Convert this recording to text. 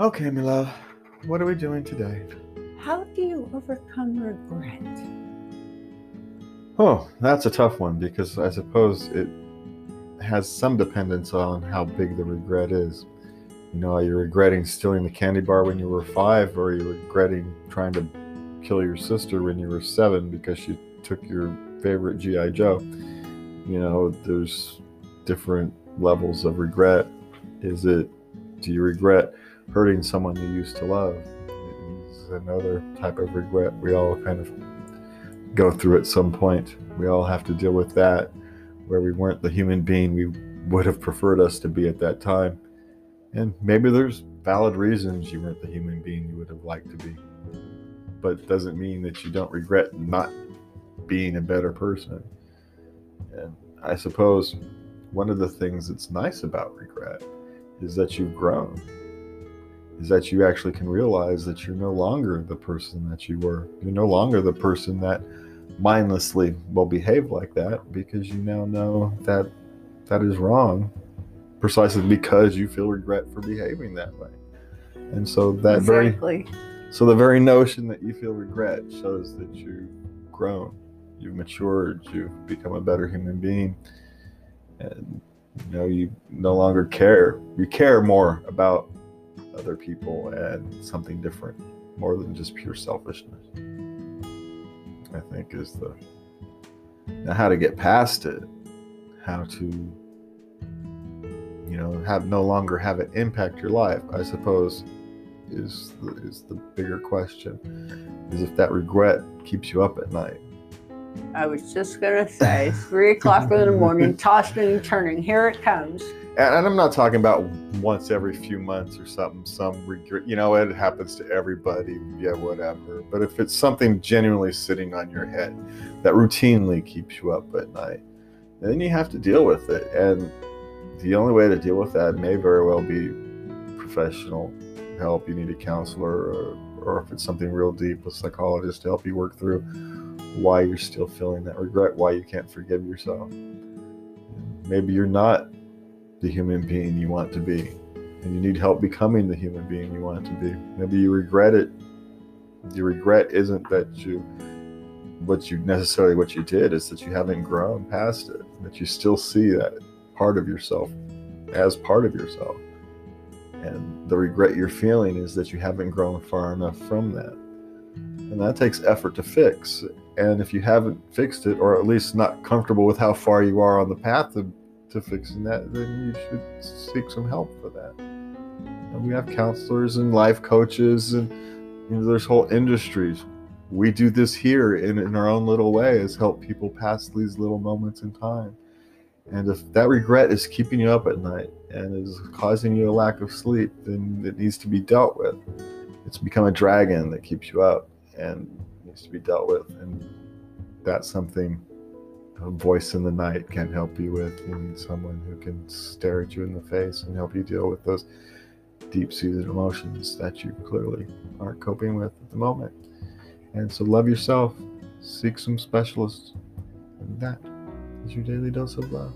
Okay, my love. What are we doing today? How do you overcome regret? Oh, that's a tough one because I suppose it has some dependence on how big the regret is. You know, are you regretting stealing the candy bar when you were five, or are you regretting trying to kill your sister when you were seven because she took your favorite G.I. Joe? You know, there's different levels of regret. Is it, do you regret hurting someone you used to love? Is another type of regret we all kind of go through at some point. We all have to deal with that, where we weren't the human being we would have preferred us to be at that time. And maybe there's valid reasons you weren't the human being you would have liked to be. But it doesn't mean that you don't regret not being a better person. And I suppose one of the things that's nice about regret is that you've grown. Is that you actually can realize that you're no longer the person that you were. You're no longer the person that mindlessly will behave like that because you now know that that is wrong precisely because you feel regret for behaving that way. And so that exactly. very so the very notion that you feel regret shows that you've grown, you've matured, you've become a better human being. And you know, you no longer care. You care more about other people and something different more than just pure selfishness. I think is the now how to get past it, how to you know have no longer have it impact your life. I suppose is the, is the bigger question. Is if that regret keeps you up at night. I was just gonna say, three o'clock in the morning, tossing and turning. Here it comes. And, I'm not talking about once every few months or something. Some regret, you know, it happens to everybody. Yeah, whatever. But if it's something genuinely sitting on your head that routinely keeps you up at night, then you have to deal with it. And the only way to deal with that may very well be professional help. You need a counselor, or, or if it's something real deep, a psychologist to help you work through why you're still feeling that regret, why you can't forgive yourself. Maybe you're not the human being you want to be, and you need help becoming the human being you want to be. Maybe you regret it. Your regret isn't that you what you necessarily what you did is that you haven't grown past it, that you still see that part of yourself as part of yourself. And the regret you're feeling is that you haven't grown far enough from that. And that takes effort to fix. And if you haven't fixed it, or at least not comfortable with how far you are on the path to, to fixing that, then you should seek some help for that. And we have counselors and life coaches, and you know, there's whole industries. We do this here in, in our own little way is help people pass these little moments in time. And if that regret is keeping you up at night and is causing you a lack of sleep, then it needs to be dealt with. It's become a dragon that keeps you up and needs to be dealt with. And that's something a voice in the night can help you with. You need someone who can stare at you in the face and help you deal with those deep seated emotions that you clearly aren't coping with at the moment. And so love yourself, seek some specialists, and that is your daily dose of love.